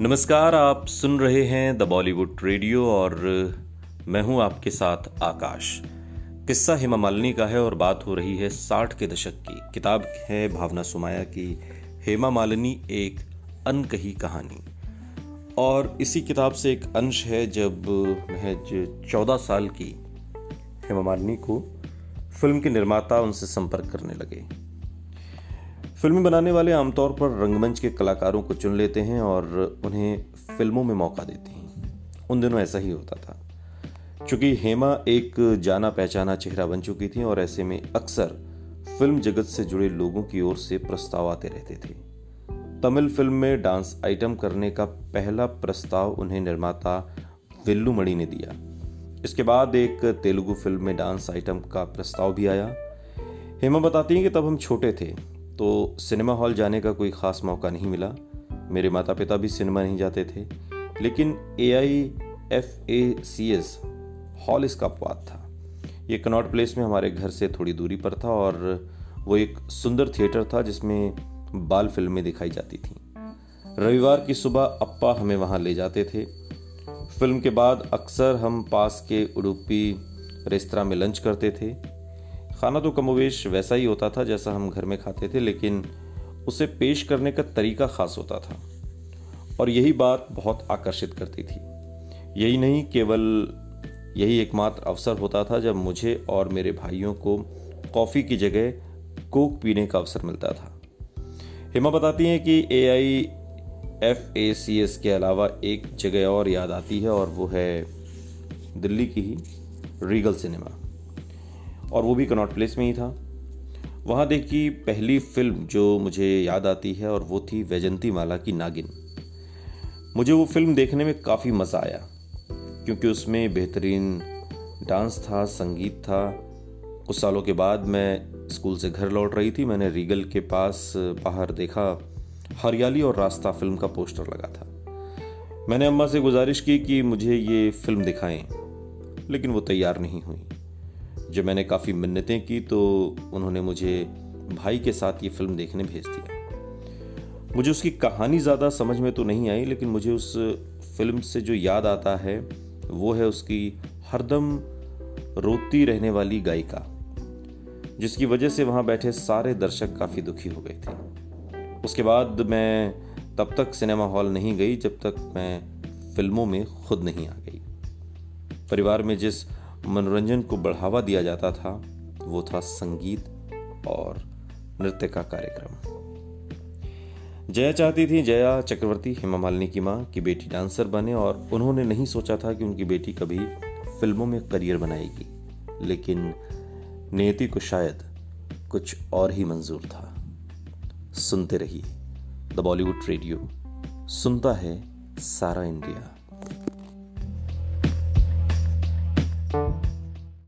नमस्कार, आप सुन रहे हैं द बॉलीवुड रेडियो और मैं हूँ आपके साथ आकाश। किस्सा हेमा मालिनी का है और बात हो रही है साठ के दशक की। किताब है भावना सुमाया की, हेमा मालिनी एक अनकही कहानी। और इसी किताब से एक अंश है जब महज चौदह साल की हेमा मालिनी को फ़िल्म के निर्माता उनसे संपर्क करने लगे। फ़िल्में बनाने वाले आमतौर पर रंगमंच के कलाकारों को चुन लेते हैं और उन्हें फ़िल्मों में मौका देते हैं। उन दिनों ऐसा ही होता था। चूँकि हेमा एक जाना पहचाना चेहरा बन चुकी थी और ऐसे में अक्सर फ़िल्म जगत से जुड़े लोगों की ओर से प्रस्ताव आते रहते थे। तमिल फ़िल्म में डांस आइटम करने का पहला प्रस्ताव उन्हें निर्माता विल्लू मणि ने दिया। इसके बाद एक तेलुगु फ़िल्म में डांस आइटम का प्रस्ताव भी आया। हेमा बताती हैं कि तब हम छोटे थे। तो सिनेमा हॉल जाने का कोई ख़ास मौका नहीं मिला। मेरे माता पिता भी सिनेमा नहीं जाते थे, लेकिन A I F A C S hall इसका अपवाद था। ये कनॉट प्लेस में हमारे घर से थोड़ी दूरी पर था और वो एक सुंदर थिएटर था जिसमें बाल फ़िल्में दिखाई जाती थीं। रविवार की सुबह अप्पा हमें वहाँ ले जाते थे। फ़िल्म के बाद अक्सर हम पास के उडुपी रेस्तरा में लंच करते थे। खाना तो कमोवेश वैसा ही होता था जैसा हम घर में खाते थे, लेकिन उसे पेश करने का तरीका खास होता था। और यही बात बहुत आकर्षित करती थी। यही नहीं, केवल यही एकमात्र अवसर होता था जब मुझे और मेरे भाइयों को कॉफ़ी की जगह कोक पीने का अवसर मिलता था। हिमा बताती हैं कि ए I F A C S के अलावा एक जगह और याद आती है, और वो है दिल्ली की ही रीगल सिनेमा। और वो भी कनॉट प्लेस में ही था। वहाँ देखी पहली फ़िल्म जो मुझे याद आती है और वो थी वैजंती माला की नागिन। मुझे वो फ़िल्म देखने में काफ़ी मज़ा आया, क्योंकि उसमें बेहतरीन डांस था, संगीत था। कुछ सालों के बाद मैं स्कूल से घर लौट रही थी, मैंने रीगल के पास बाहर देखा, हरियाली और रास्ता फ़िल्म का पोस्टर लगा था। मैंने अम्मा से गुजारिश की कि मुझे ये फ़िल्म दिखाएँ, लेकिन वो तैयार नहीं हुई। जब मैंने काफ़ी मिन्नतें की तो उन्होंने मुझे भाई के साथ ये फ़िल्म देखने भेज दिया। मुझे उसकी कहानी ज़्यादा समझ में तो नहीं आई, लेकिन मुझे उस फ़िल्म से जो याद आता है, वो है उसकी हरदम रोती रहने वाली गायिका, जिसकी वजह से वहाँ बैठे सारे दर्शक काफ़ी दुखी हो गए थे। उसके बाद मैं तब तक सिनेमा हॉल नहीं गई, जब तक मैं फ़िल्मों में खुद नहीं आ गई। परिवार में जिस मनोरंजन को बढ़ावा दिया जाता था, वो था संगीत और नृत्य का कार्यक्रम। जया चाहती थी जया चक्रवर्ती, हेमा मालिनी की माँ, की बेटी डांसर बने और उन्होंने नहीं सोचा था कि उनकी बेटी कभी फ़िल्मों में करियर बनाएगी, लेकिन नियति को शायद कुछ और ही मंजूर था। सुनते रहिए द बॉलीवुड रेडियो, सुनता है सारा इंडिया।